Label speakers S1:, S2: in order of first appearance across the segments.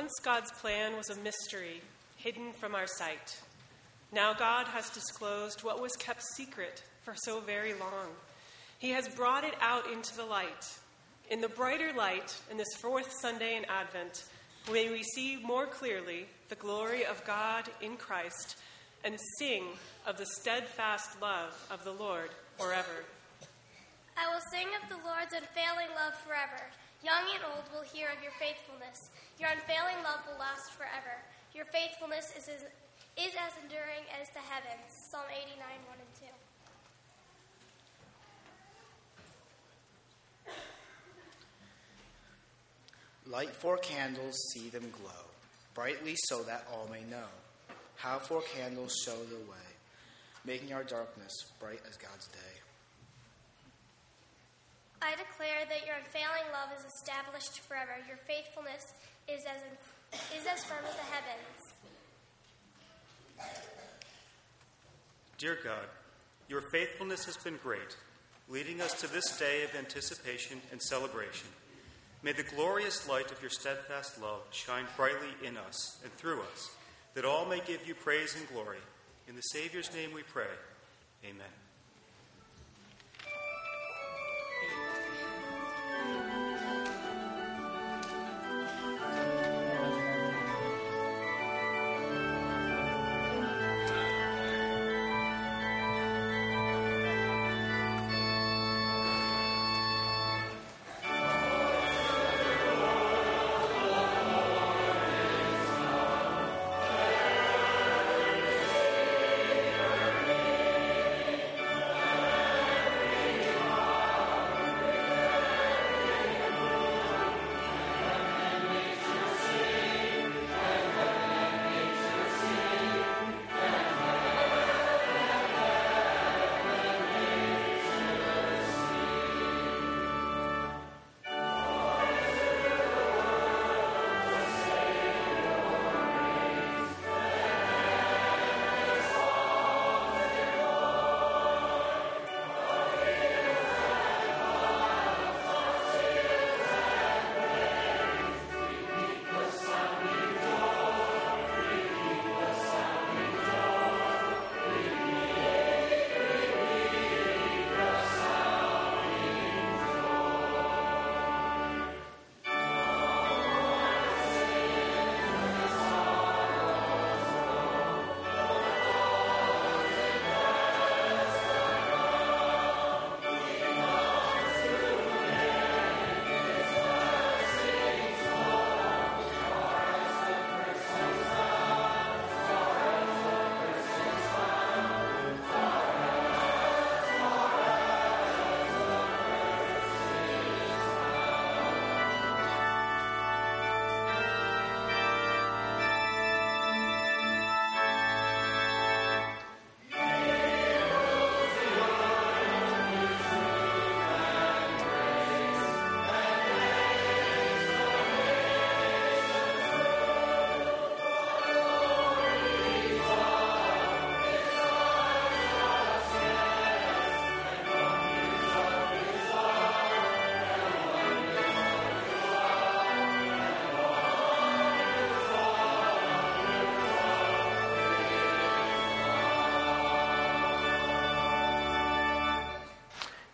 S1: Once God's plan was a mystery, hidden from our sight. Now God has disclosed what was kept secret for so very long. He has brought it out into the light. In the brighter light, in this fourth Sunday in Advent, may we see more clearly the glory of God in Christ and sing of the steadfast love of the Lord forever.
S2: I will sing of the Lord's unfailing love forever. Young and old will hear of your faithfulness. Your unfailing love will last forever. Your faithfulness is as, is as enduring as the heavens. Psalm 89, 1 and
S3: 2. Light four candles, see them glow, brightly so that all may know. How four candles show the way, making our darkness bright as God's day.
S2: I declare that your unfailing love is established forever. Your faithfulness is as, is as firm as the heavens.
S4: Dear God, your faithfulness has been great, leading us to this day of anticipation and celebration. May the glorious light of your steadfast love shine brightly in us and through us, that all may give you praise and glory. In the Savior's name we pray. Amen.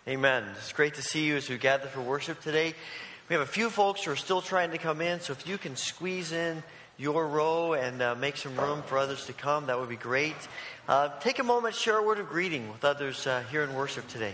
S5: Amen. It's great to see you as we gather for worship today. We have a few folks who are still trying to come in, so if you can squeeze in your row and uh, make some room for others to come, that would be great. Uh, take a moment, share a word of greeting with others uh, here in worship today.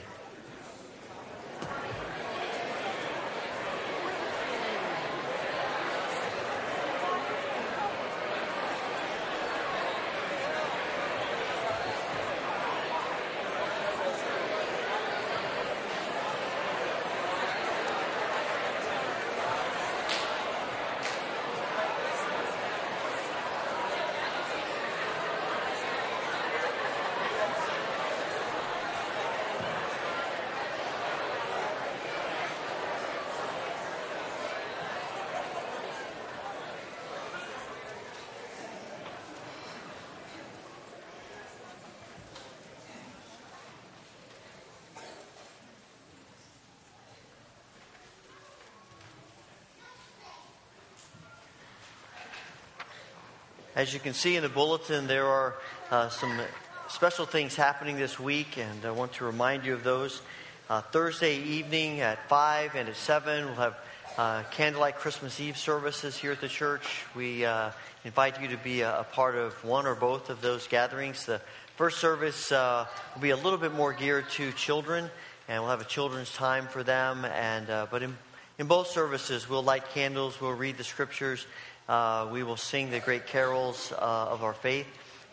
S5: As you can see in the bulletin, there are uh, some special things happening this week, and I want to remind you of those. Uh, Thursday evening at 5 and at 7, we'll have uh, candlelight Christmas Eve services here at the church. We uh, invite you to be a, a, part of one or both of those gatherings. The first service uh, will be a little bit more geared to children, and we'll have a children's time for them. And uh, but in in both services, we'll light candles, we'll read the scriptures, uh, we will sing the great carols uh, of our faith.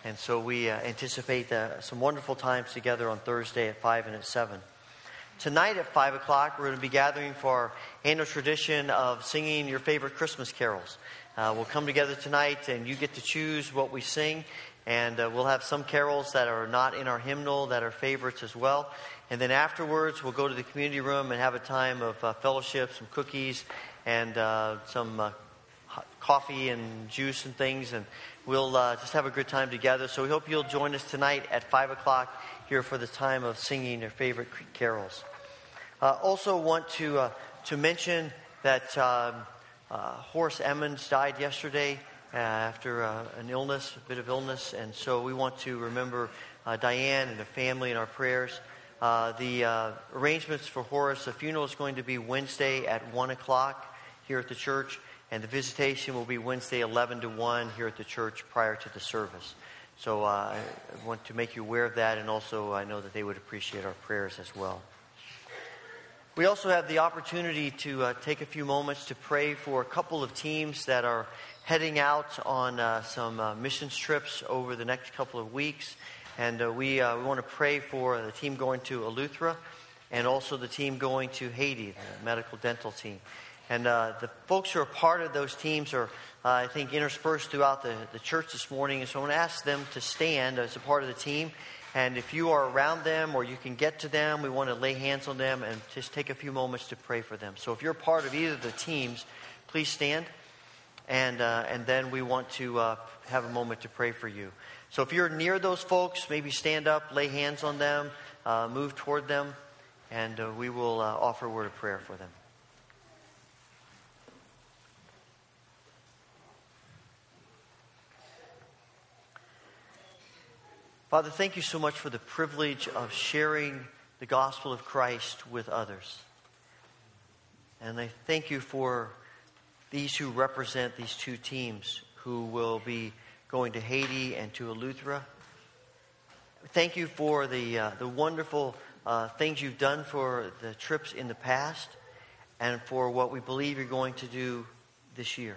S5: And so we uh, anticipate some wonderful times together on Thursday at 5 and at 7. Tonight at 5 o'clock, we're going to be gathering for our annual tradition of singing your favorite Christmas carols. Uh, we'll come together tonight, and you get to choose what we sing. And uh, we'll have some carols that are not in our hymnal that are favorites as well. And then afterwards, we'll go to the community room and have a time of uh, fellowship, some cookies, and uh, some uh, coffee and juice and things. And we'll uh, just have a good time together. So we hope you'll join us tonight at 5 o'clock here for the time of singing your favorite carols. Uh, also, want to, uh, to mention that um, Horace Emmons died yesterday. after an illness, a bit of illness, and so we want to remember Diane and the family in our prayers. Uh, the uh, arrangements for Horace, the funeral is going to be Wednesday at 1 o'clock here at the church, and the visitation will be Wednesday 11 to 1 here at the church prior to the service. So uh, I want to make you aware of that, and also I know that they would appreciate our prayers as well. We also have the opportunity to uh, take a few moments to pray for a couple of teams that are heading out on uh, some uh, missions trips over the next couple of weeks. And uh, we, uh, we want to pray for the team going to Eleuthera and also the team going to Haiti, the medical dental team. And uh, the folks who are part of those teams are, uh, I think, interspersed throughout the, the church this morning. And so I want to ask them to stand as a part of the team. And if you are around them or you can get to them, we want to lay hands on them and just take a few moments to pray for them. So if you're part of either of the teams, please stand. And, uh, and then we want to uh, have a moment to pray for you. So if you're near those folks, maybe stand up, lay hands on them, uh, move toward them, and uh, we will offer a word of prayer for them. Father, thank you so much for the privilege of sharing the gospel of Christ with others. And I thank you for these who represent these two teams who will be going to Haiti and to Eleuthera. Thank you for the, uh, the wonderful uh, things you've done for the trips in the past and for what we believe you're going to do this year.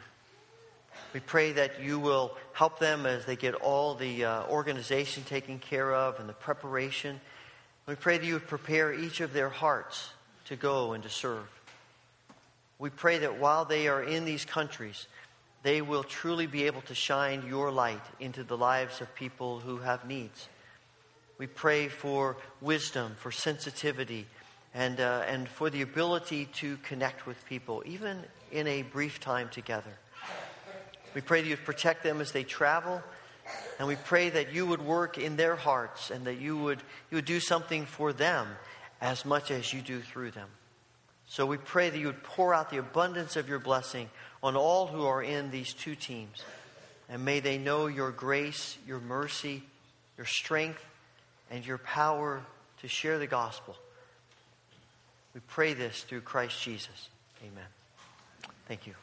S5: We pray that you will help them as they get all the uh, organization taken care of and the preparation. We pray that you would prepare each of their hearts to go and to serve. We pray that while they are in these countries, they will truly be able to shine your light into the lives of people who have needs. We pray for wisdom, for sensitivity, and, uh, and for the ability to connect with people, even in a brief time together. We pray that you'd protect them as they travel, and we pray that you would work in their hearts and that you would, you would do something for them as much as you do through them. So we pray that you would pour out the abundance of your blessing on all who are in these two teams. And may they know your grace, your mercy, your strength, and your power to share the gospel. We pray this through Christ Jesus. Amen. Thank you.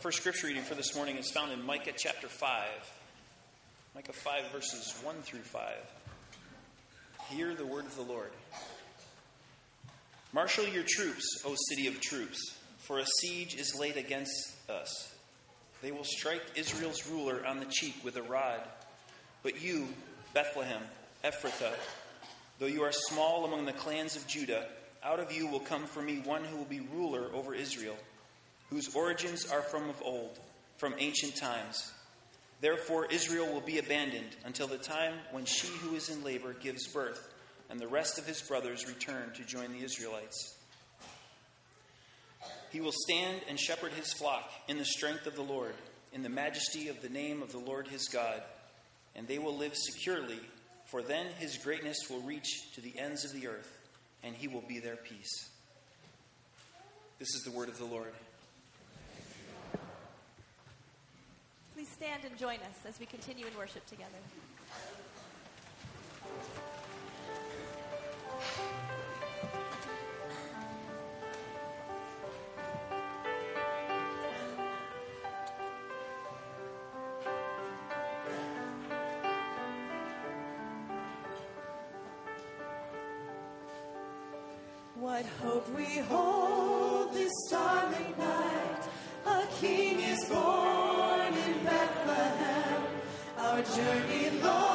S6: First scripture reading for this morning is found in Micah chapter 5. Micah 5, verses 1 through 5. Hear the word of the Lord. Marshal your troops, O city of troops, for a siege is laid against us. They will strike Israel's ruler on the cheek with a rod. But you, Bethlehem, Ephrathah, though you are small among the clans of Judah, out of you will come for me one who will be ruler over Israel whose origins are from of old, from ancient times. Therefore, Israel will be abandoned until the time when she who is in labor gives birth, and the rest of his brothers return to join the Israelites. He will stand and shepherd his flock in the strength of the Lord, in the majesty of the name of the Lord his God, and they will live securely, for then his greatness will reach to the ends of the earth, and he will be their peace. This is the word of the Lord.
S7: Please stand and join us as we continue in worship together.
S8: What hope we hold this starry night. Journey long,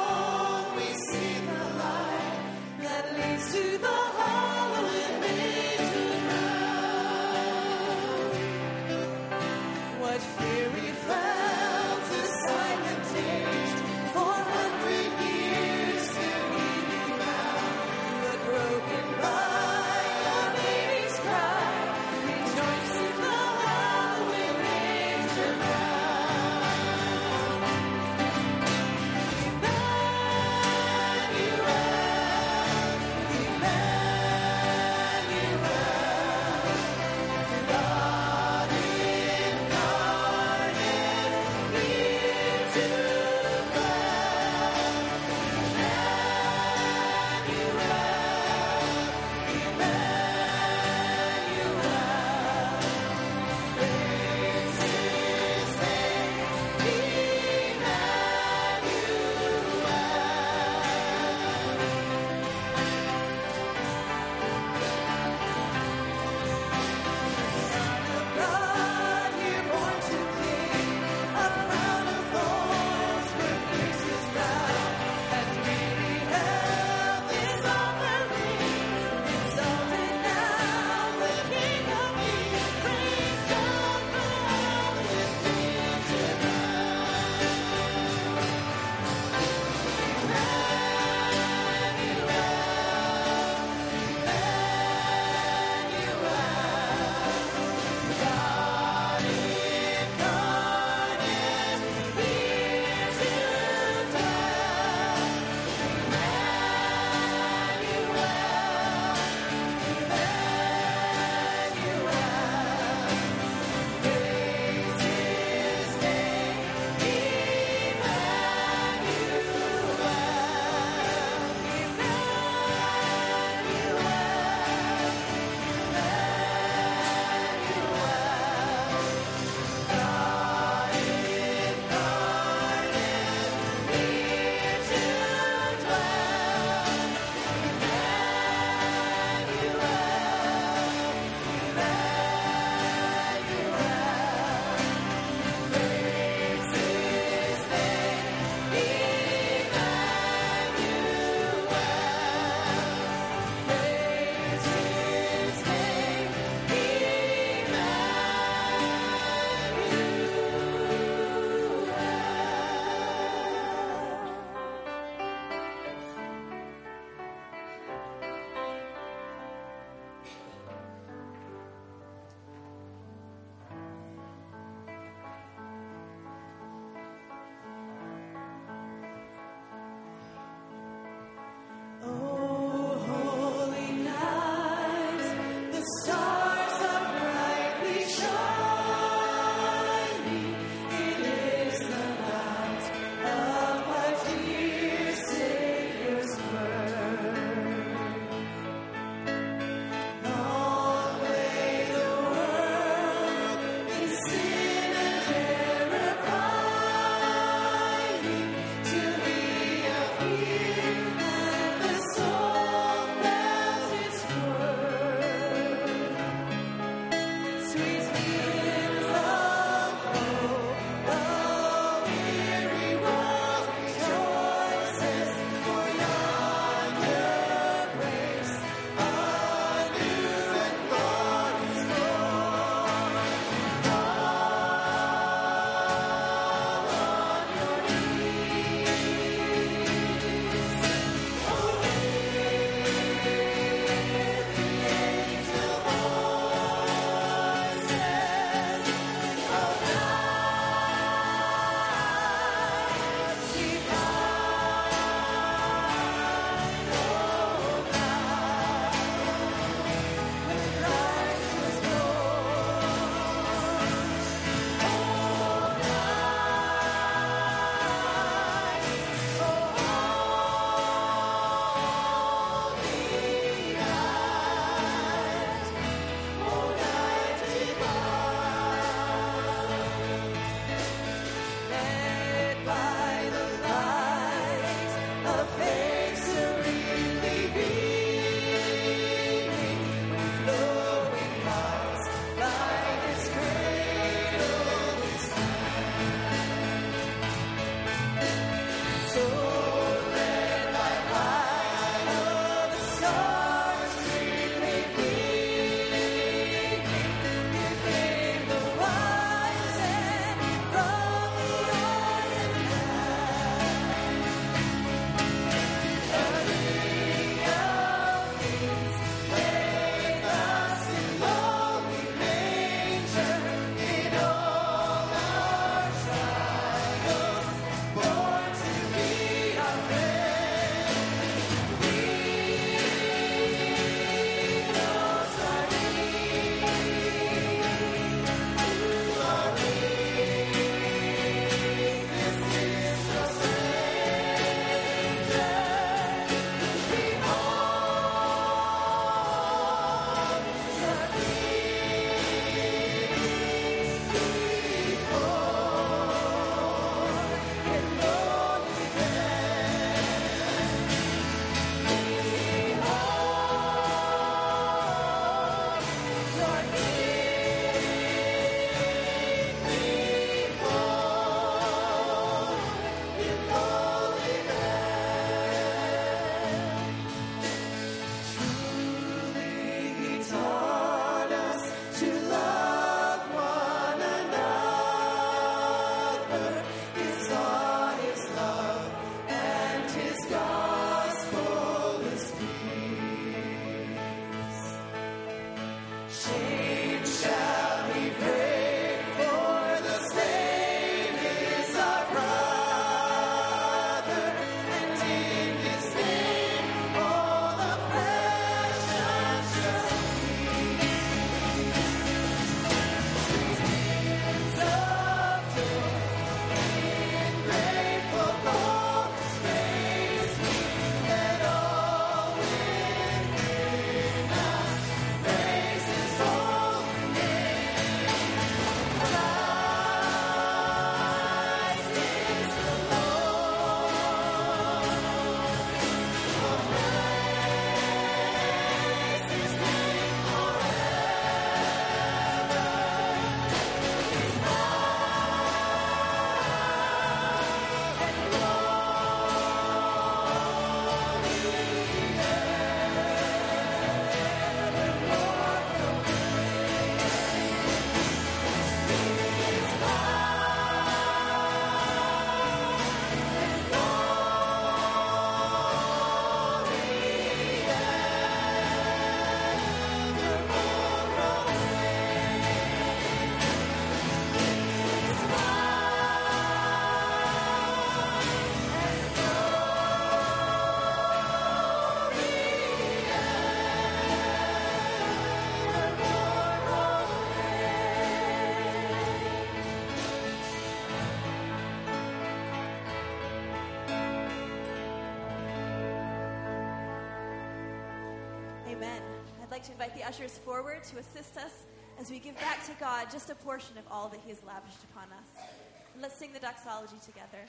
S8: to
S7: invite the ushers forward to assist us as we give back to God just a portion of all that He has lavished upon us. And let's sing the doxology together.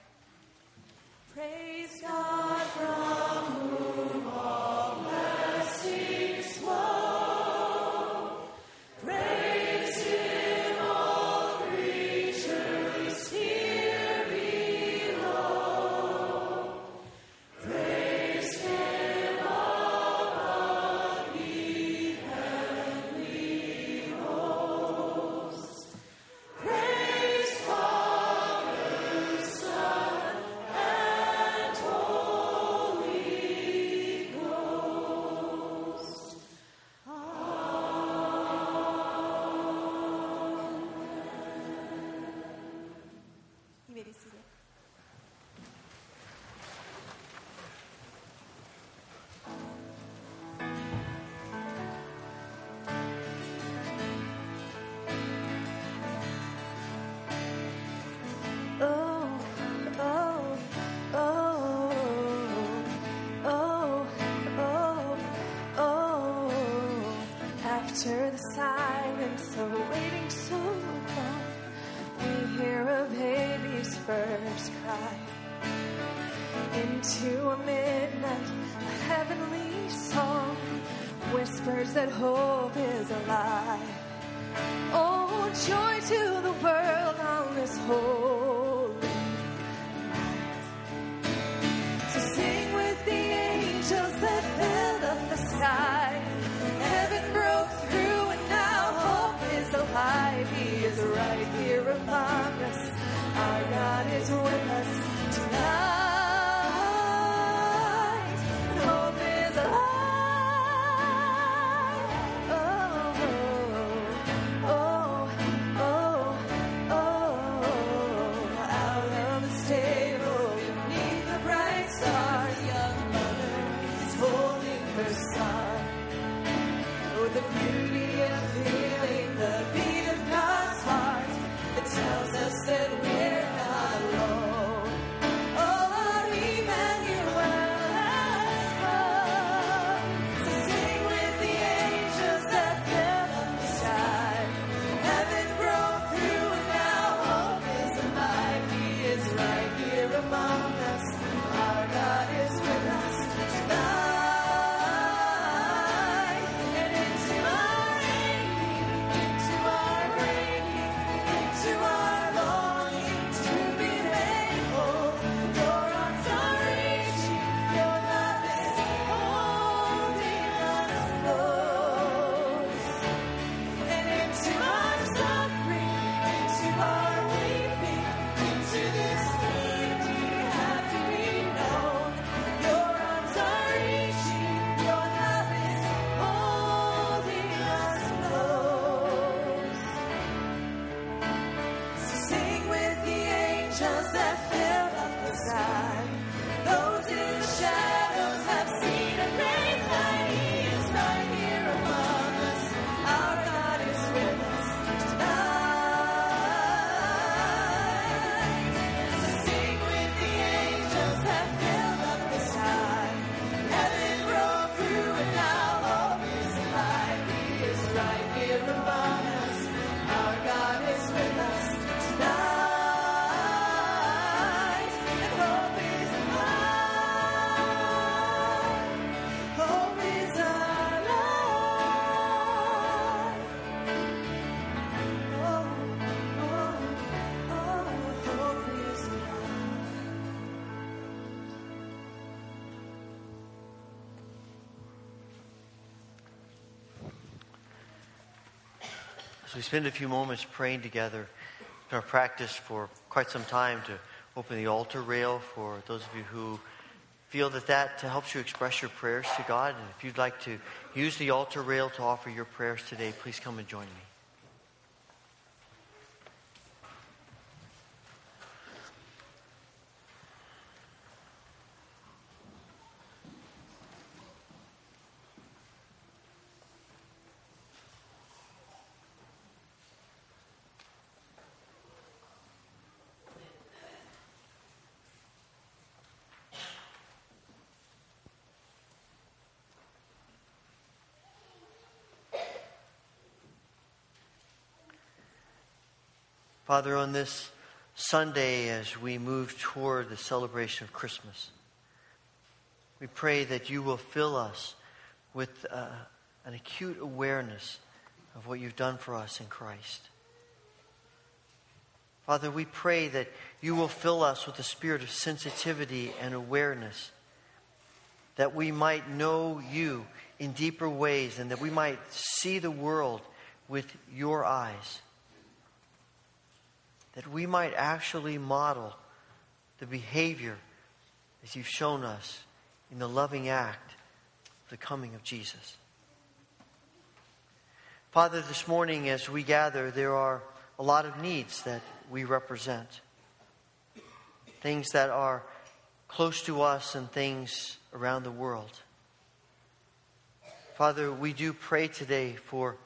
S8: Praise God. into a midnight, a heavenly song whispers that hope is alive. Oh, joy to the world on this whole. we
S5: spend a few moments praying together in our practice for quite some time to open the altar rail for those of you who feel that that helps you express your prayers to God. And if you'd like to use the altar rail to offer your prayers today, please come and join me. Father, on this Sunday, as we move toward the celebration of Christmas, we pray that you will fill us with uh, an acute awareness of what you've done for us in Christ. Father, we pray that you will fill us with a spirit of sensitivity and awareness, that we might know you in deeper ways and that we might see the world with your eyes, that we might actually model the behavior as you've shown us in the loving act of the coming of Jesus. Father, this morning as we gather, there are a lot of needs that we represent. Things that are close to us and things around the world. Father, we do pray today for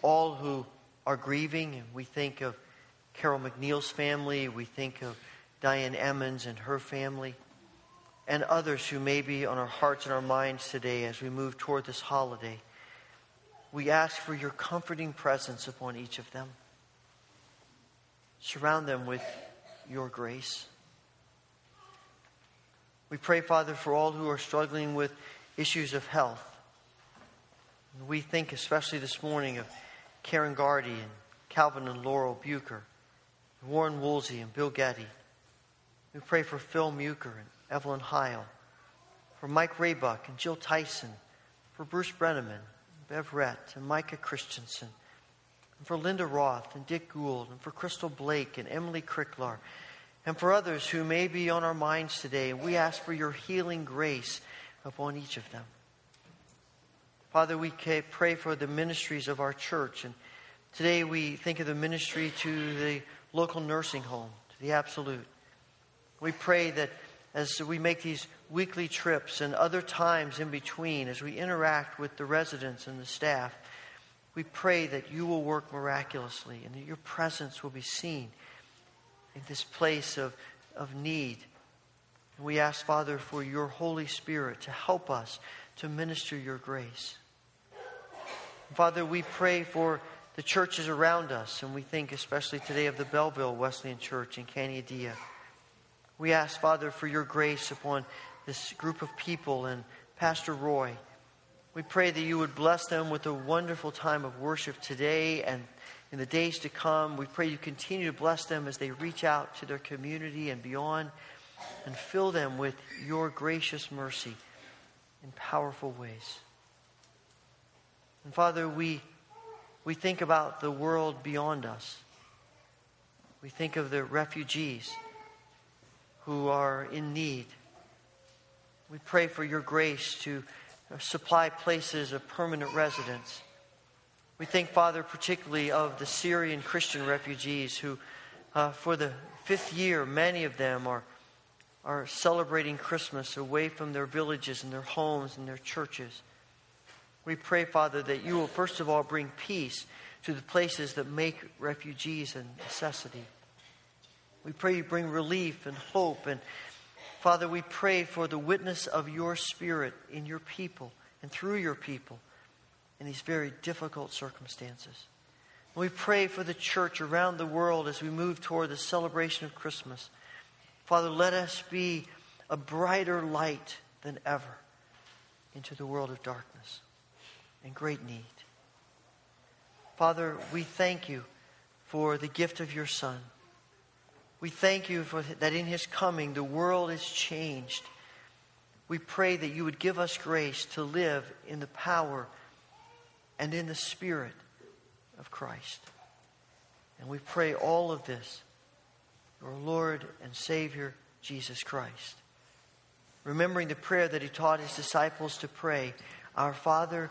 S5: all who are grieving, and we think of Carol McNeil's family, we think of Diane Emmons and her family, and others who may be on our hearts and our minds today as we move toward this holiday. We ask for your comforting presence upon each of them. Surround them with your grace. We pray, Father, for all who are struggling with issues of health. We think, especially this morning, of Karen Gardy and Calvin and Laurel Bucher, Warren Woolsey and Bill Getty. We pray for Phil Muker and Evelyn Heil, for Mike Raybuck and Jill Tyson, for Bruce Brenneman, Bev Rett, and Micah Christensen and for Linda Roth and Dick Gould, and for Crystal Blake and Emily Cricklar, and for others who may be on our minds today. We ask for your healing grace upon each of them. Father, we pray for the ministries of our church. And today we think of the ministry to the local nursing home, to the Absolut. We pray that as we make these weekly trips and other times in between, as we interact with the residents and the staff, we pray that you will work miraculously and that your presence will be seen in this place of, of need. And we ask, Father, for your Holy Spirit to help us to minister your grace. Father, we pray for the churches around us, and we think especially today of the Belleville Wesleyan Church in Caneadea. We ask, Father, for your grace upon this group of people and Pastor Roy. We pray that you would bless them with a wonderful time of worship today and in the days to come. We pray you continue to bless them as they reach out to their community and beyond and fill them with your gracious mercy in powerful ways. And Father, we, we think about the world beyond us. We think of the refugees who are in need. We pray for your grace to supply places of permanent residence. We think, Father, particularly of the Syrian Christian refugees who, uh, for the fifth year, many of them are, are celebrating Christmas away from their villages and their homes and their churches. We pray, Father, that you will first of all bring peace to the places that make refugees a necessity. We pray you bring relief and hope and Father, we pray for the witness of your Spirit in your people and through your people in these very difficult circumstances. We pray for the church around the world as we move toward the celebration of Christmas. Father, let us be a brighter light than ever into the world of darkness and great need. Father, we thank you for the gift of your Son. We thank you for that in his coming the world is changed. We pray that you would give us grace to live in the power and in the spirit of Christ. And we pray all of this, our Lord and Savior, Jesus Christ. Remembering the prayer that he taught his disciples to pray Our Father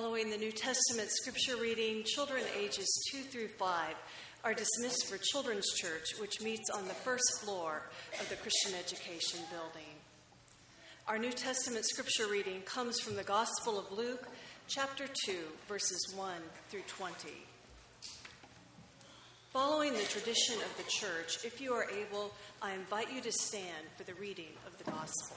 S9: Following the New Testament scripture reading, children ages 2 through 5 are dismissed for Children's Church, which meets on the first floor of the Christian Education Building. Our New Testament scripture reading comes from the Gospel of Luke, chapter 2, verses 1 through 20. Following the tradition of the church, if you are able, I invite you to stand for the reading of the Gospel.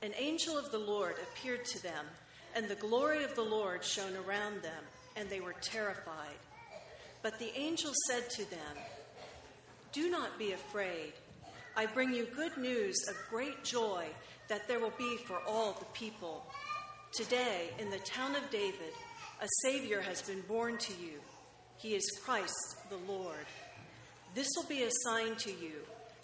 S9: An angel of the Lord appeared to them, and the glory of the Lord shone around them, and they were terrified. But the angel said to them, Do not be afraid. I bring you good news of great joy that there will be for all the people. Today, in the town of David, a Savior has been born to you. He is Christ the Lord. This will be a sign to you.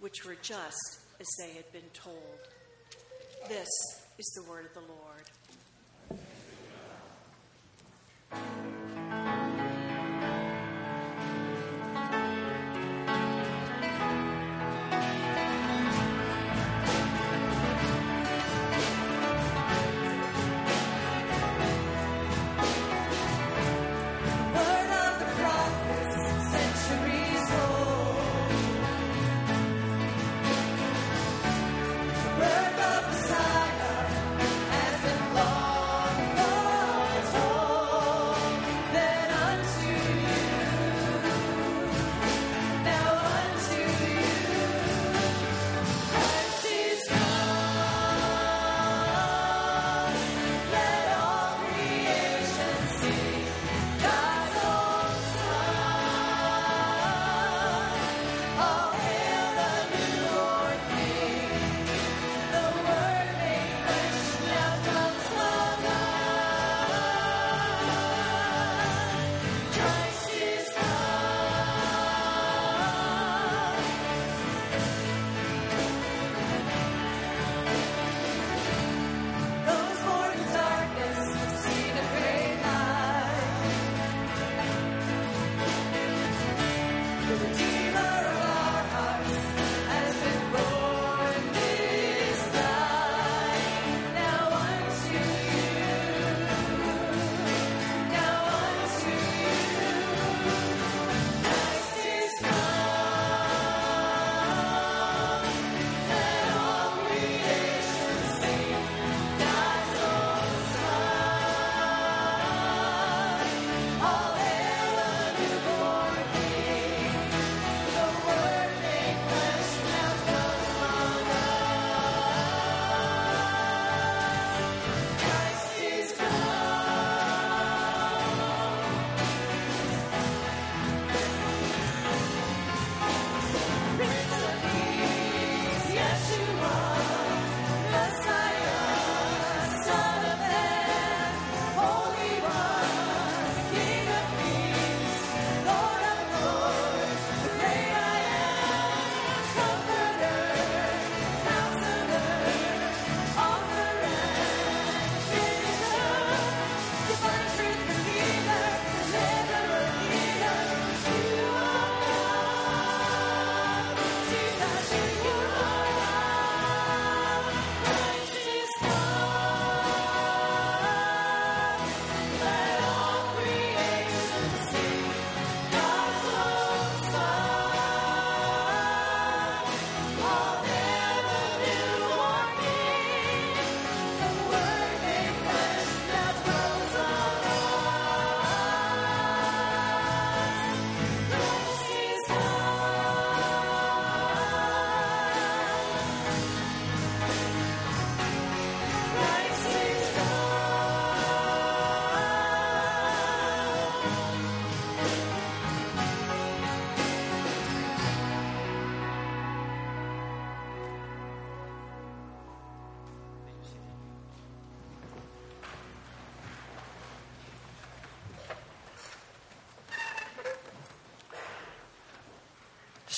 S9: which were just as they had been told. This is the word of the Lord.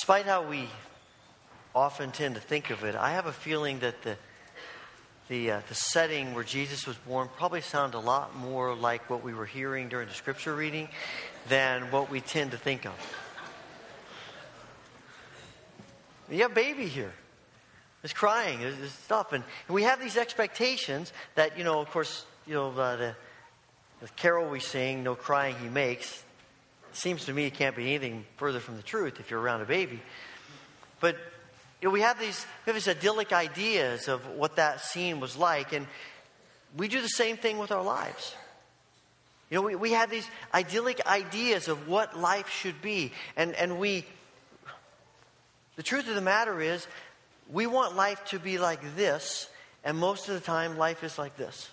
S5: Despite how we often tend to think of it, I have a feeling that the the, uh, the setting where Jesus was born probably sounded a lot more like what we were hearing during the scripture reading than what we tend to think of. You have baby here. It's crying, it's, stuff. And, we have these expectations that, you know, of course, you know, uh, the, the carol we sing, No Crying He Makes, seems to me it can't be anything further from the truth if you're around a baby. But you know, we have these we have these idyllic ideas of what that scene was like, and we do the same thing with our lives. You know, we, we have these idyllic ideas of what life should be, and, and we the truth of the matter is we want life to be like this, and most of the time life is like this.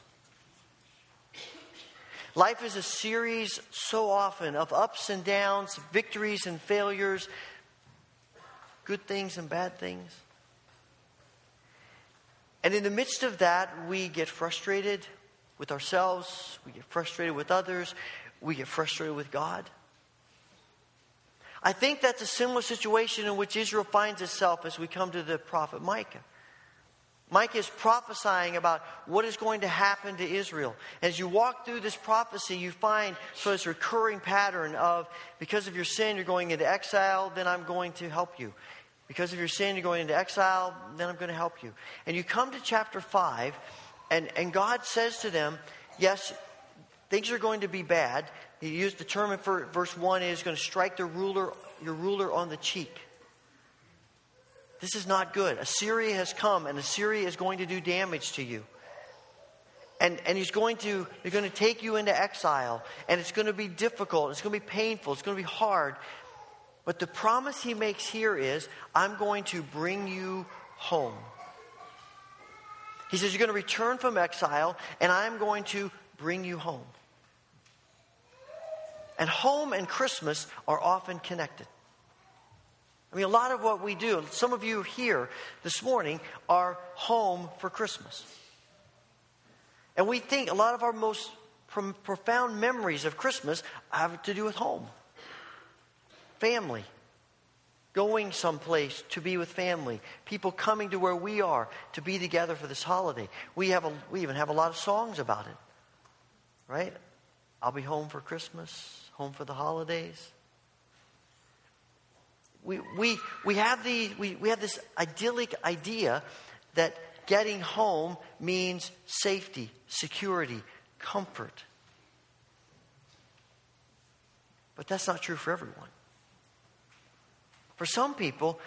S5: Life is a series so often of ups and downs, victories and failures, good things and bad things. And in the midst of that, we get frustrated with ourselves, we get frustrated with others, we get frustrated with God. I think that's a similar situation in which Israel finds itself as we come to the prophet Micah. Micah is prophesying about what is going to happen to Israel. As you walk through this prophecy, you find so this recurring pattern of because of your sin, you're going into exile, then I'm going to help you. Because of your sin, you're going into exile, then I'm going to help you. And you come to chapter 5, and, and God says to them, Yes, things are going to be bad. He used the term in verse 1 is going to strike the ruler, your ruler on the cheek. This is not good. Assyria has come, and Assyria is going to do damage to you. And, and he's going to, they're going to take you into exile, and it's going to be difficult, it's going to be painful, it's going to be hard. But the promise he makes here is, I'm going to bring you home. He says, You're going to return from exile, and I'm going to bring you home. And home and Christmas are often connected. I mean, a lot of what we do, some of you here this morning are home for Christmas. And we think a lot of our most profound memories of Christmas have to do with home, family, going someplace to be with family, people coming to where we are to be together for this holiday. We, have a, we even have a lot of songs about it, right? I'll be home for Christmas, home for the holidays we, we, we, have the, we, we have this idyllic idea that getting home means safety, security, comfort. But that's not true for everyone. For some people,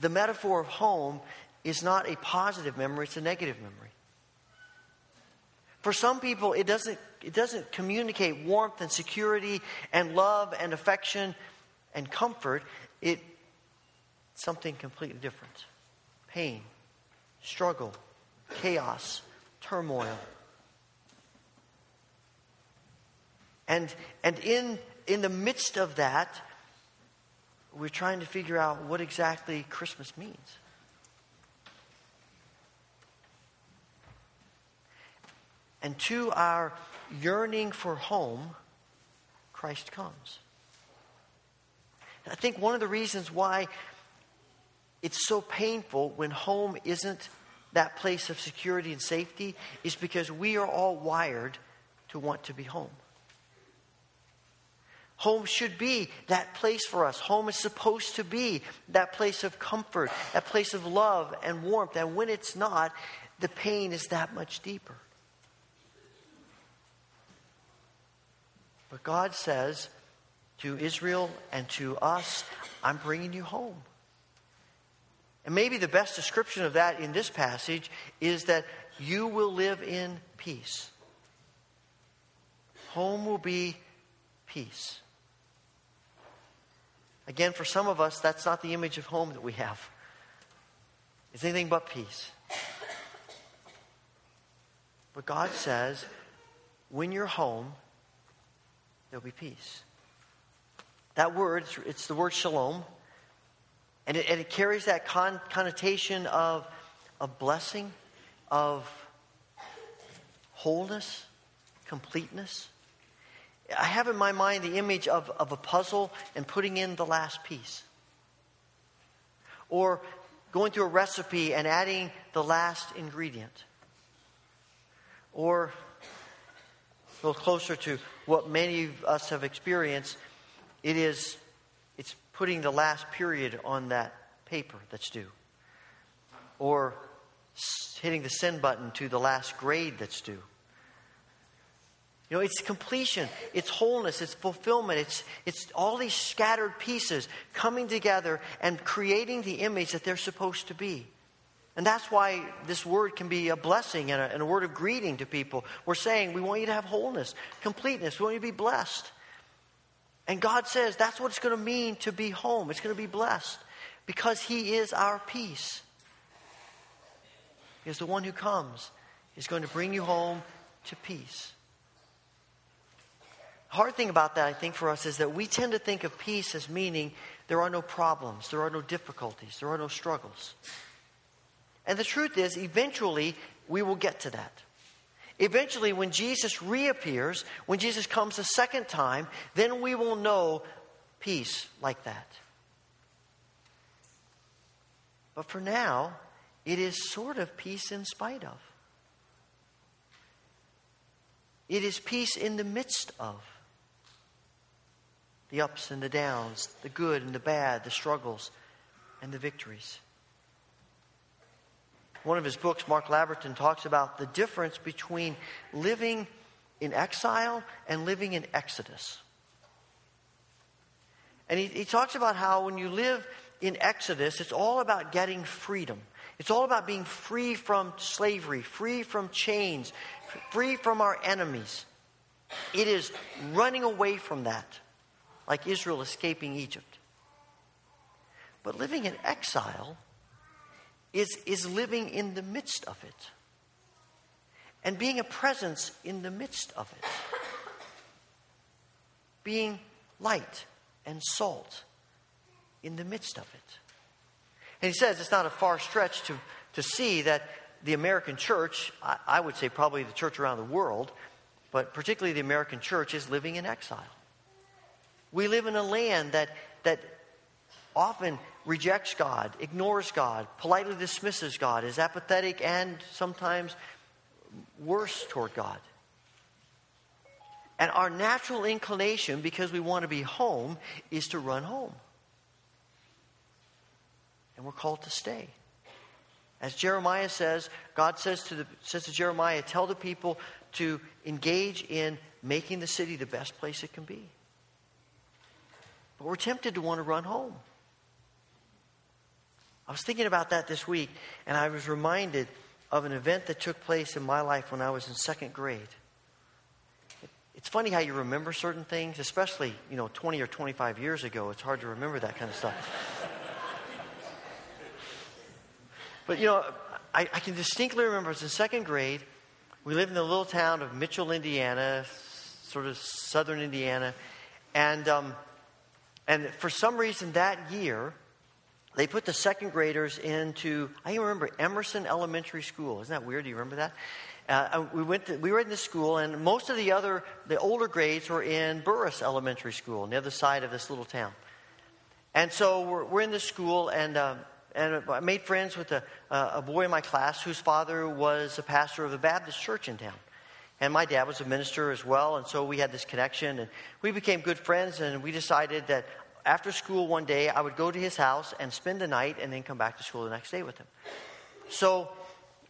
S5: the metaphor of home is not a positive memory, it's a negative memory. For some people, it doesn't, it doesn't communicate warmth and security and love and affection and comfort. It something completely different pain, struggle, chaos, turmoil. And, and in, in the midst of that, we're trying to figure out what exactly Christmas means. And to our yearning for home, Christ comes. I think one of the reasons why it's so painful when home isn't that place of security and safety is because we are all wired to want to be home. Home should be that place for us. Home is supposed to be that place of comfort, that place of love and warmth. And when it's not, the pain is that much deeper. But God says to Israel and to us, I'm bringing you home. And maybe the best description of that in this passage is that you will live in peace. Home will be peace. Again, for some of us, that's not the image of home that we have. It's anything but peace. But God says, when you're home, there'll be peace. That word, it's the word shalom. And it, and it carries that con- connotation of, of blessing, of wholeness, completeness. I have in my mind the image of, of a puzzle and putting in the last piece. or going through a recipe and adding the last ingredient. Or a little closer to what many of us have experienced, it is it's putting the last period on that paper that's due. Or hitting the send button to the last grade that's due. You know, it's completion, it's wholeness, it's fulfillment, it's, it's all these scattered pieces coming together and creating the image that they're supposed to be. And that's why this word can be a blessing and a, and a word of greeting to people. We're saying we want you to have wholeness, completeness, we want you to be blessed. And God says that's what it's going to mean to be home. It's going to be blessed because He is our peace. Because the one who comes is going to bring you home to peace hard thing about that, I think, for us is that we tend to think of peace as meaning there are no problems, there are no difficulties, there are no struggles. And the truth is, eventually, we will get to that. Eventually, when Jesus reappears, when Jesus comes a second time, then we will know peace like that. But for now, it is sort of peace in spite of. It is peace in the midst of the ups and the downs, the good and the bad, the struggles and the victories. One of his books, Mark Labberton, talks about the difference between living in exile and living in Exodus. And he, he talks about how when you live in Exodus, it's all about getting freedom. It's all about being free from slavery, free from chains, free from our enemies. It is running away from that like Israel escaping Egypt. But living in exile is, is living in the midst of it and being a presence in the midst of it. Being light and salt in the midst of it. And he says it's not a far stretch to, to see that the American church, I, I would say probably the church around the world, but particularly the American church, is living in exile. We live in a land that, that often rejects God, ignores God, politely dismisses God, is apathetic and sometimes worse toward God. And our natural inclination, because we want to be home, is to run home. And we're called to stay. As Jeremiah says, God says to, the, says to Jeremiah, tell the people to engage in making the city the best place it can be. But we're tempted to want to run home. I was thinking about that this week, and I was reminded of an event that took place in my life when I was in second grade. It's funny how you remember certain things, especially, you know, 20 or 25 years ago. It's hard to remember that kind of stuff. but, you know, I, I, can distinctly remember I was in second grade. We lived in the little town of Mitchell, Indiana, sort of southern Indiana. And um, and for some reason that year, they put the second graders into, I remember Emerson Elementary School. Isn't that weird? Do you remember that? Uh, we, went to, we were in this school, and most of the other, the older grades were in Burris Elementary School on the other side of this little town. And so we're, we're in this school, and, uh, and I made friends with a, a boy in my class whose father was a pastor of a Baptist church in town. And my dad was a minister as well, and so we had this connection, and we became good friends, and we decided that after school one day, I would go to his house and spend the night and then come back to school the next day with him. So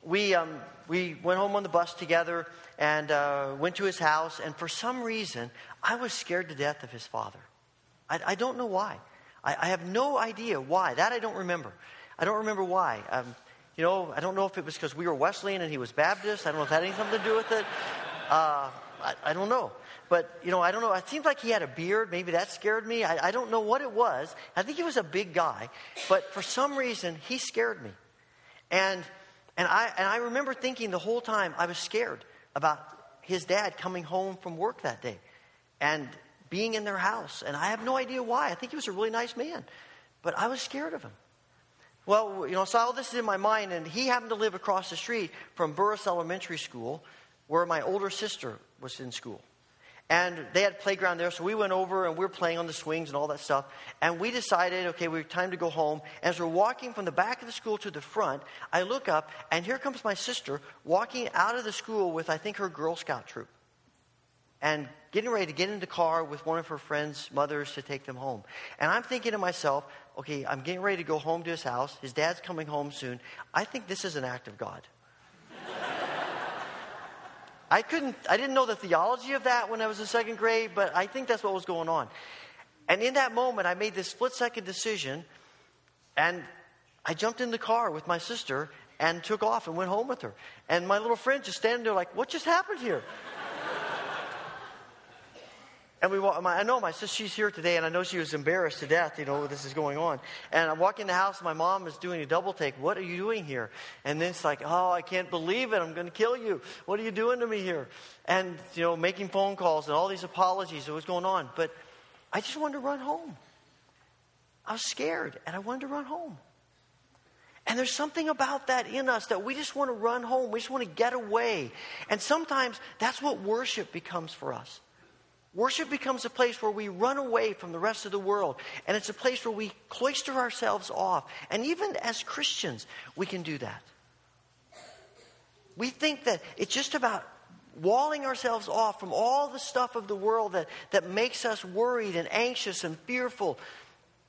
S5: we, um, we went home on the bus together and uh, went to his house, and for some reason, I was scared to death of his father. I, I don't know why. I, I, have no idea why. That I don't remember. I don't remember why. Um, you know, I don't know if it was because we were Wesleyan and he was Baptist. I don't know if that had anything to do with it. Uh, I, I, don't know. But, you know, I don't know. It seemed like he had a beard. Maybe that scared me. I, I don't know what it was. I think he was a big guy. But for some reason, he scared me. And, and, I, and I remember thinking the whole time I was scared about his dad coming home from work that day and being in their house. And I have no idea why. I think he was a really nice man. But I was scared of him. Well, you know, so all this is in my mind, and he happened to live across the street from Burris Elementary School, where my older sister was in school. And they had playground there, so we went over and we were playing on the swings and all that stuff. And we decided, okay, we have time to go home. As we're walking from the back of the school to the front, I look up, and here comes my sister walking out of the school with, I think, her Girl Scout troop. And getting ready to get in the car with one of her friends' mothers to take them home. And I'm thinking to myself, okay, I'm getting ready to go home to his house. His dad's coming home soon. I think this is an act of God. I couldn't, I didn't know the theology of that when I was in second grade, but I think that's what was going on. And in that moment, I made this split second decision, and I jumped in the car with my sister and took off and went home with her. And my little friend just standing there like, what just happened here? And we walk, my, I know my sister, she's here today, and I know she was embarrassed to death, you know, this is going on. And I walk in the house, my mom is doing a double take. What are you doing here? And then it's like, oh, I can't believe it. I'm going to kill you. What are you doing to me here? And, you know, making phone calls and all these apologies of what's going on. But I just wanted to run home. I was scared, and I wanted to run home. And there's something about that in us that we just want to run home. We just want to get away. And sometimes that's what worship becomes for us. Worship becomes a place where we run away from the rest of the world. And it's a place where we cloister ourselves off. And even as Christians, we can do that. We think that it's just about walling ourselves off from all the stuff of the world that, that makes us worried and anxious and fearful.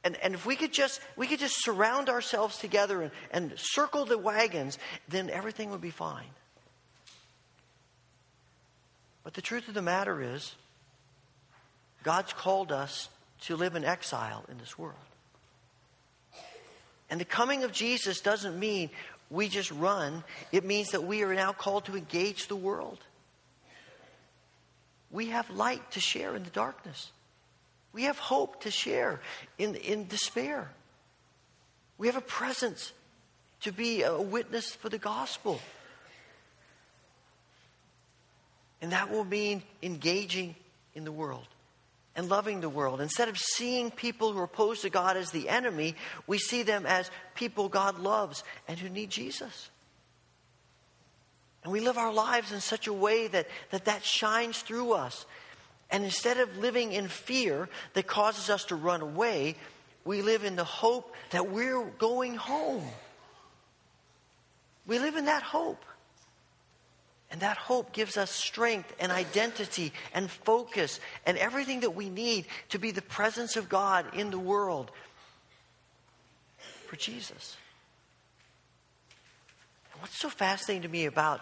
S5: And, and if we could just we could just surround ourselves together and, and circle the wagons, then everything would be fine. But the truth of the matter is, God's called us to live in exile in this world. And the coming of Jesus doesn't mean we just run, it means that we are now called to engage the world. We have light to share in the darkness. We have hope to share in, in despair. We have a presence to be a witness for the gospel. And that will mean engaging in the world and loving the world. Instead of seeing people who are opposed to God as the enemy, we see them as people God loves and who need Jesus. And we live our lives in such a way that that, that shines through us. And instead of living in fear that causes us to run away, we live in the hope that we're going home. We live in that hope. And that hope gives us strength and identity and focus and everything that we need to be the presence of God in the world for Jesus. what's so fascinating to me about,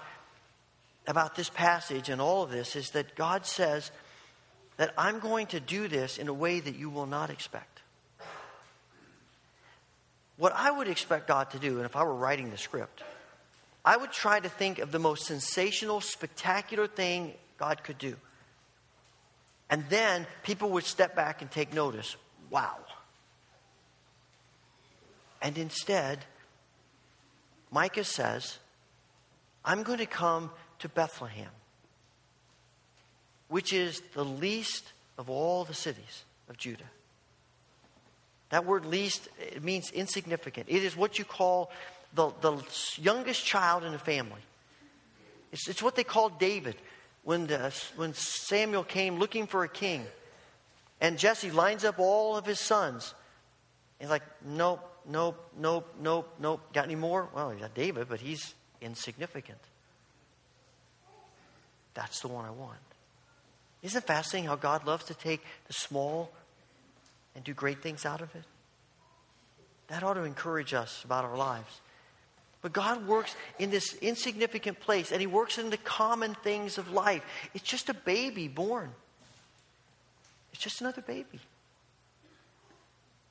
S5: about this passage and all of this is that God says that I'm going to do this in a way that you will not expect. What I would expect God to do, and if I were writing the script, I would try to think of the most sensational, spectacular thing God could do. And then people would step back and take notice. Wow. And instead, Micah says, I'm going to come to Bethlehem, which is the least of all the cities of Judah. That word least means insignificant. It is what you call the, the youngest child in the family. It's, it's what they called David when, the, when Samuel came looking for a king. And Jesse lines up all of his sons. He's like, nope, nope, nope, nope, nope. Got any more? Well, you got David, but he's insignificant. That's the one I want. Isn't it fascinating how God loves to take the small and do great things out of it? That ought to encourage us about our lives. But God works in this insignificant place, and He works in the common things of life. It's just a baby born, it's just another baby.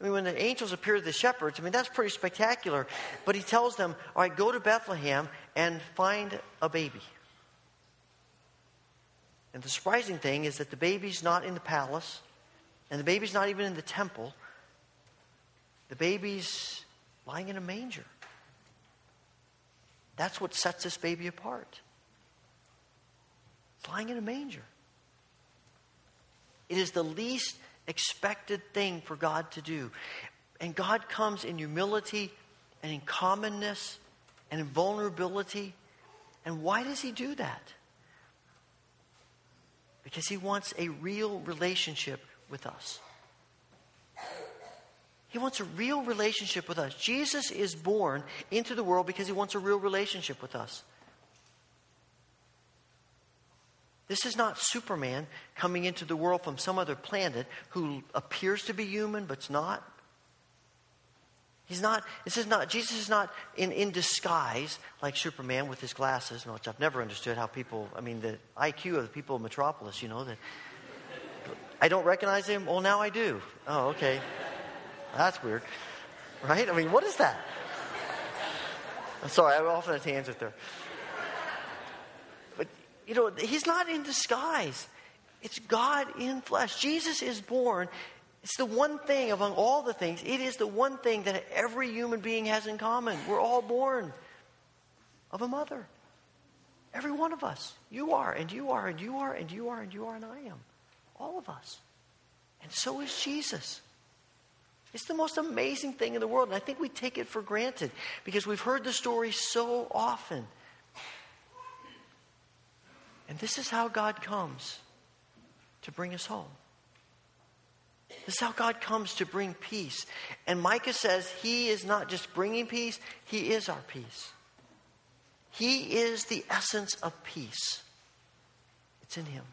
S5: I mean, when the angels appear to the shepherds, I mean, that's pretty spectacular. But He tells them, all right, go to Bethlehem and find a baby. And the surprising thing is that the baby's not in the palace, and the baby's not even in the temple. The baby's lying in a manger. That's what sets this baby apart. Flying in a manger. It is the least expected thing for God to do. And God comes in humility and in commonness and in vulnerability. And why does He do that? because he wants a real relationship with us. He wants a real relationship with us. Jesus is born into the world because he wants a real relationship with us. This is not Superman coming into the world from some other planet who appears to be human but's not. He's not, this is not, Jesus is not in, in disguise like Superman with his glasses, which I've never understood how people, I mean, the IQ of the people of Metropolis, you know, that I don't recognize him. Well, now I do. Oh, okay. That's weird. Right? I mean, what is that? I'm sorry, I'm off on a tangent there. But, you know, he's not in disguise. It's God in flesh. Jesus is born. It's the one thing among all the things, it is the one thing that every human being has in common. We're all born of a mother. Every one of us. You are, and you are, and you are, and you are, and you are, and I am. All of us. And so is Jesus. It's the most amazing thing in the world. And I think we take it for granted because we've heard the story so often. And this is how God comes to bring us home. This is how God comes to bring peace. And Micah says he is not just bringing peace, he is our peace. He is the essence of peace, it's in him.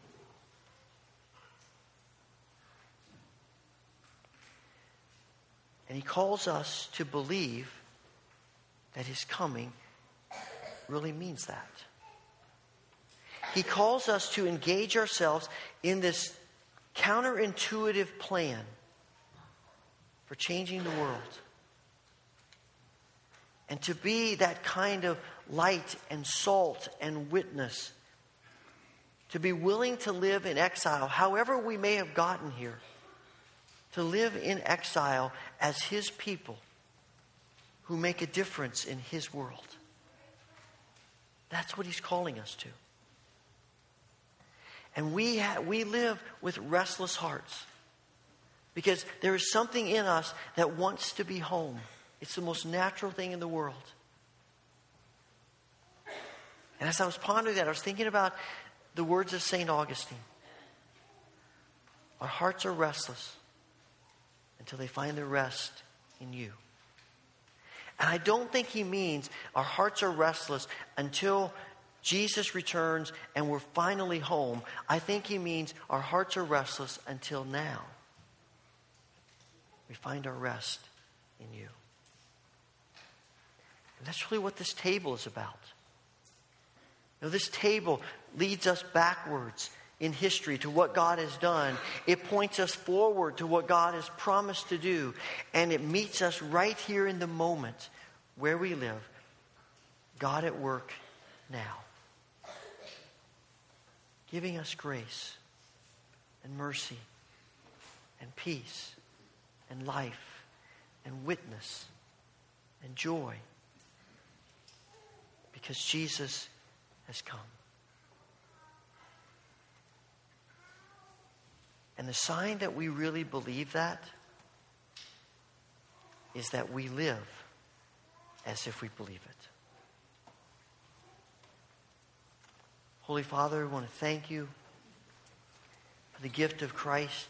S5: And he calls us to believe that his coming really means that. He calls us to engage ourselves in this counterintuitive plan for changing the world. And to be that kind of light and salt and witness. To be willing to live in exile, however we may have gotten here to live in exile as His people who make a difference in His world. That's what He's calling us to. And we, ha- we live with restless hearts because there is something in us that wants to be home. It's the most natural thing in the world. And as I was pondering that, I was thinking about the words of St. Augustine. Our hearts are restless until they find their rest in you. And I don't think he means our hearts are restless until Jesus returns and we're finally home. I think he means our hearts are restless until now. We find our rest in you. And that's really what this table is about. Now, this table leads us backwards in history to what God has done. It points us forward to what God has promised to do. And it meets us right here in the moment where we live. God at work now. Giving us grace and mercy and peace and life and witness and joy because Jesus has come. And the sign that we really believe that is that we live as if we believe it. Holy Father, we want to thank you for the gift of Christ,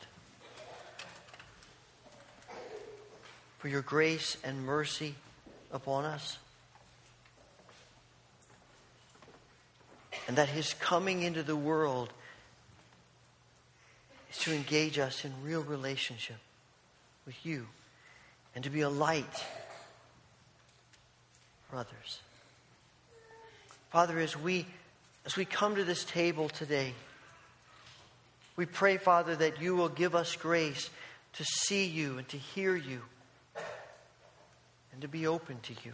S5: for your grace and mercy upon us, and that his coming into the world is to engage us in real relationship with you and to be a light for others. Father, as we as we come to this table today, we pray, Father, that you will give us grace to see you and to hear you and to be open to you.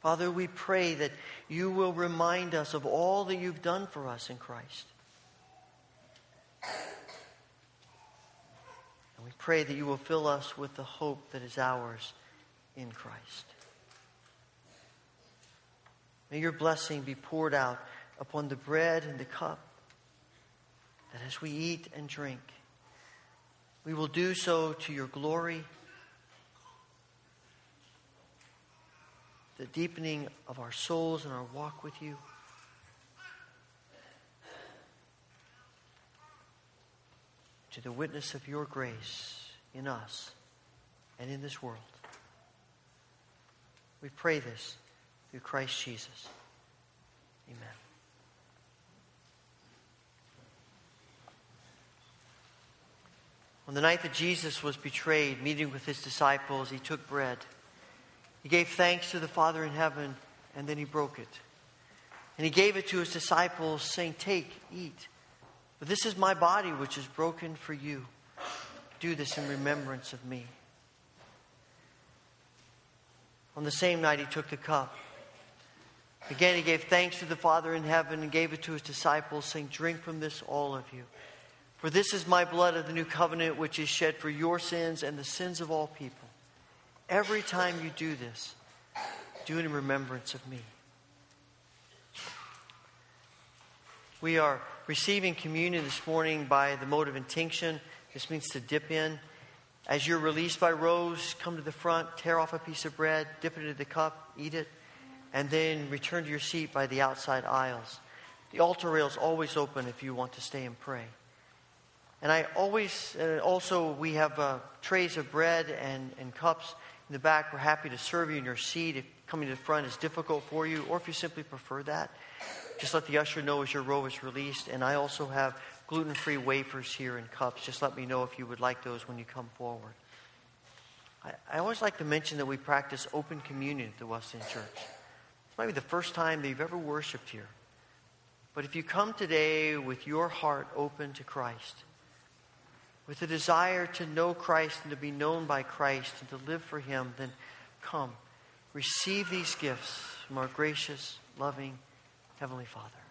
S5: Father, we pray that you will remind us of all that you've done for us in Christ. And we pray that you will fill us with the hope that is ours in Christ. May your blessing be poured out upon the bread and the cup, that as we eat and drink, we will do so to your glory, the deepening of our souls and our walk with you to the witness of your grace in us and in this world. We pray this through Christ Jesus. Amen. On the night that Jesus was betrayed, meeting with his disciples, he took bread. He gave thanks to the Father in heaven, and then he broke it. And he gave it to his disciples, saying, Take, eat. This is my body, which is broken for you. Do this in remembrance of me. On the same night, he took the cup. Again, he gave thanks to the Father in heaven and gave it to his disciples, saying, Drink from this, all of you. For this is my blood of the new covenant, which is shed for your sins and the sins of all people. Every time you do this, do it in remembrance of me. We are receiving communion this morning by the mode of intinction. This means to dip in. As you're released by rows, come to the front, tear off a piece of bread, dip it into the cup, eat it, and then return to your seat by the outside aisles. The altar rail is always open if you want to stay and pray. And I always, uh, also, we have uh, trays of bread and, and cups in the back. We're happy to serve you in your seat if coming to the front is difficult for you, or if you simply prefer that. Just let the usher know as your row is released. And I also have gluten free wafers here in cups. Just let me know if you would like those when you come forward. I, I always like to mention that we practice open communion at the West End Church. It might be the first time that you've ever worshiped here. But if you come today with your heart open to Christ, with a desire to know Christ and to be known by Christ and to live for Him, then come. Receive these gifts from our gracious, loving Heavenly Father.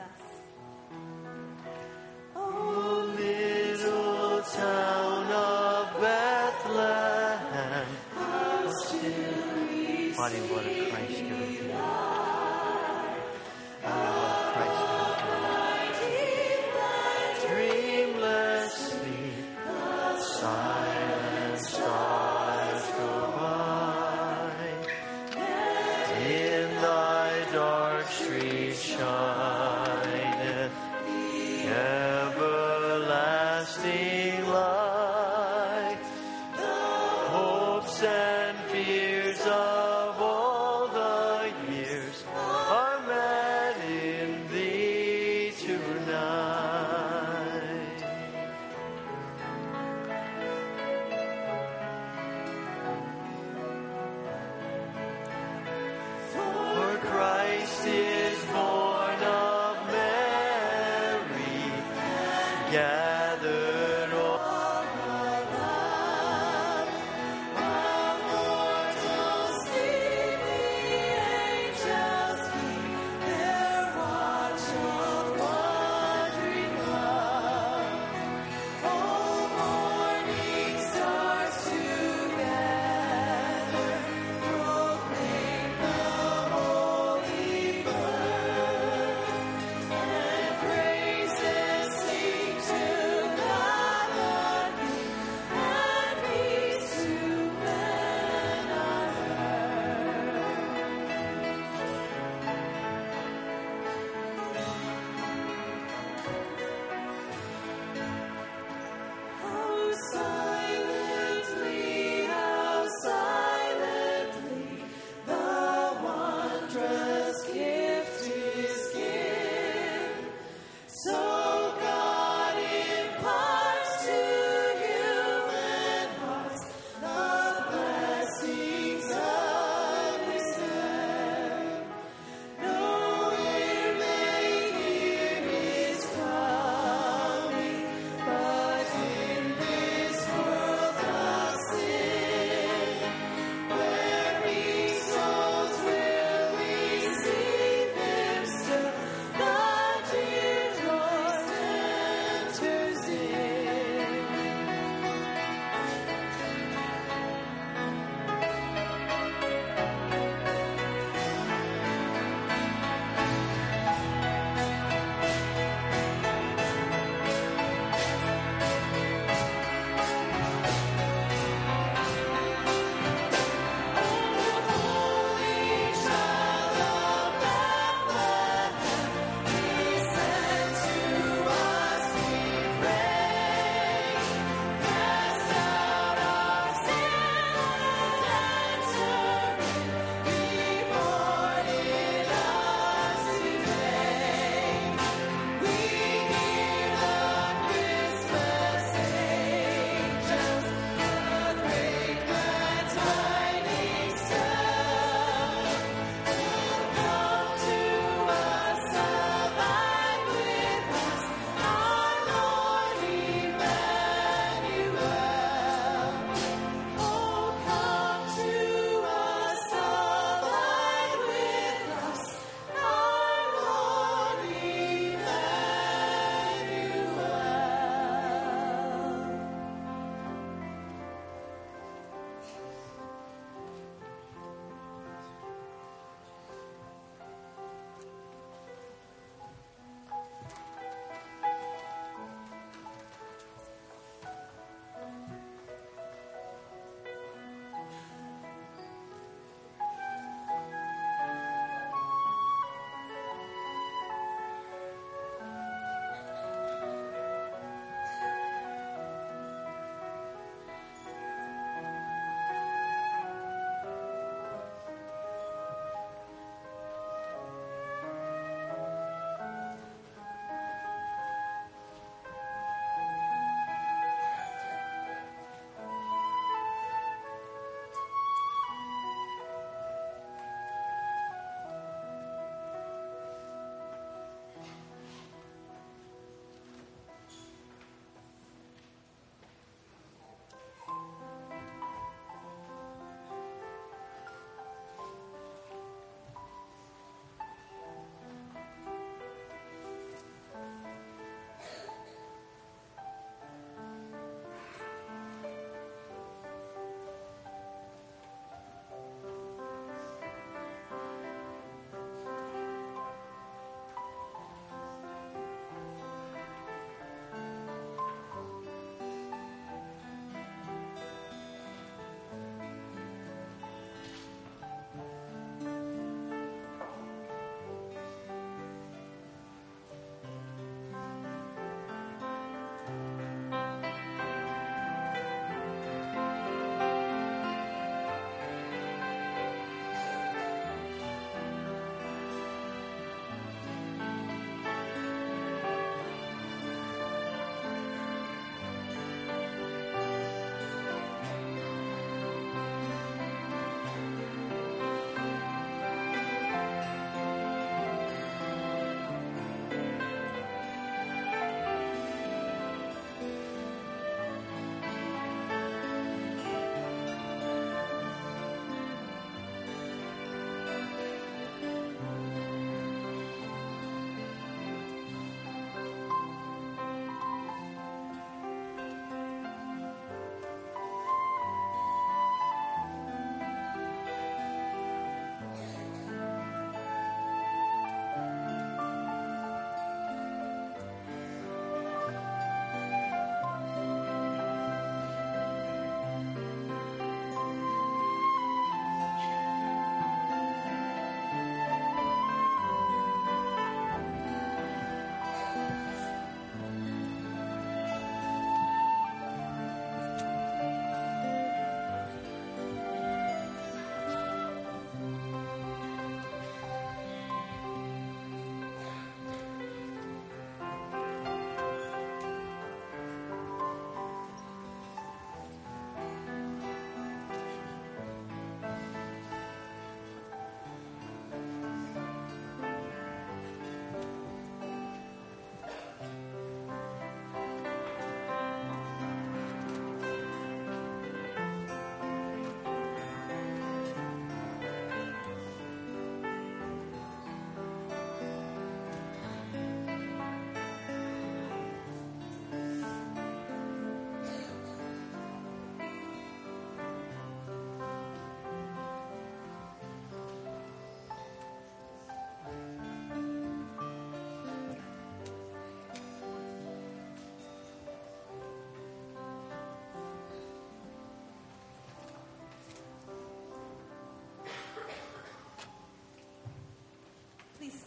S7: Us.
S5: Oh, little town of Bethlehem, body and blood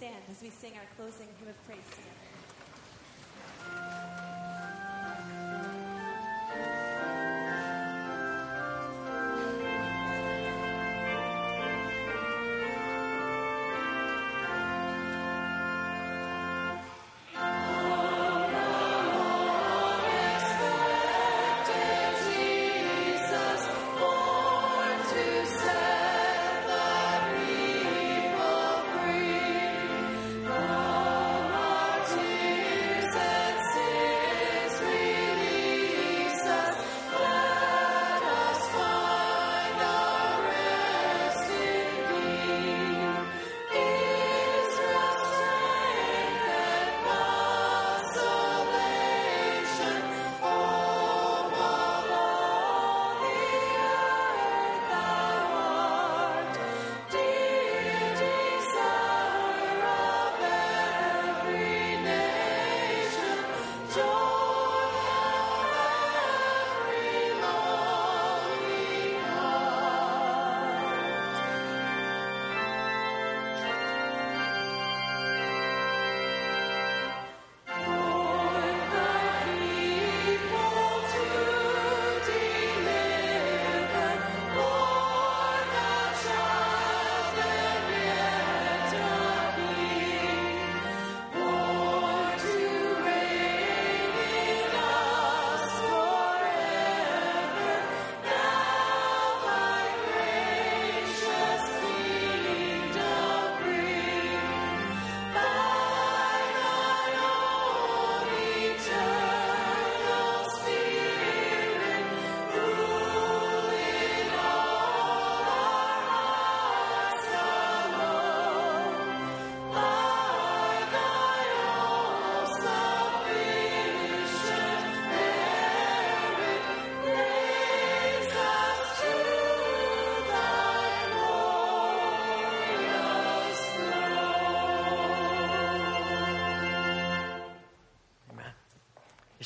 S8: stand as we sing our closing hymn of praise together.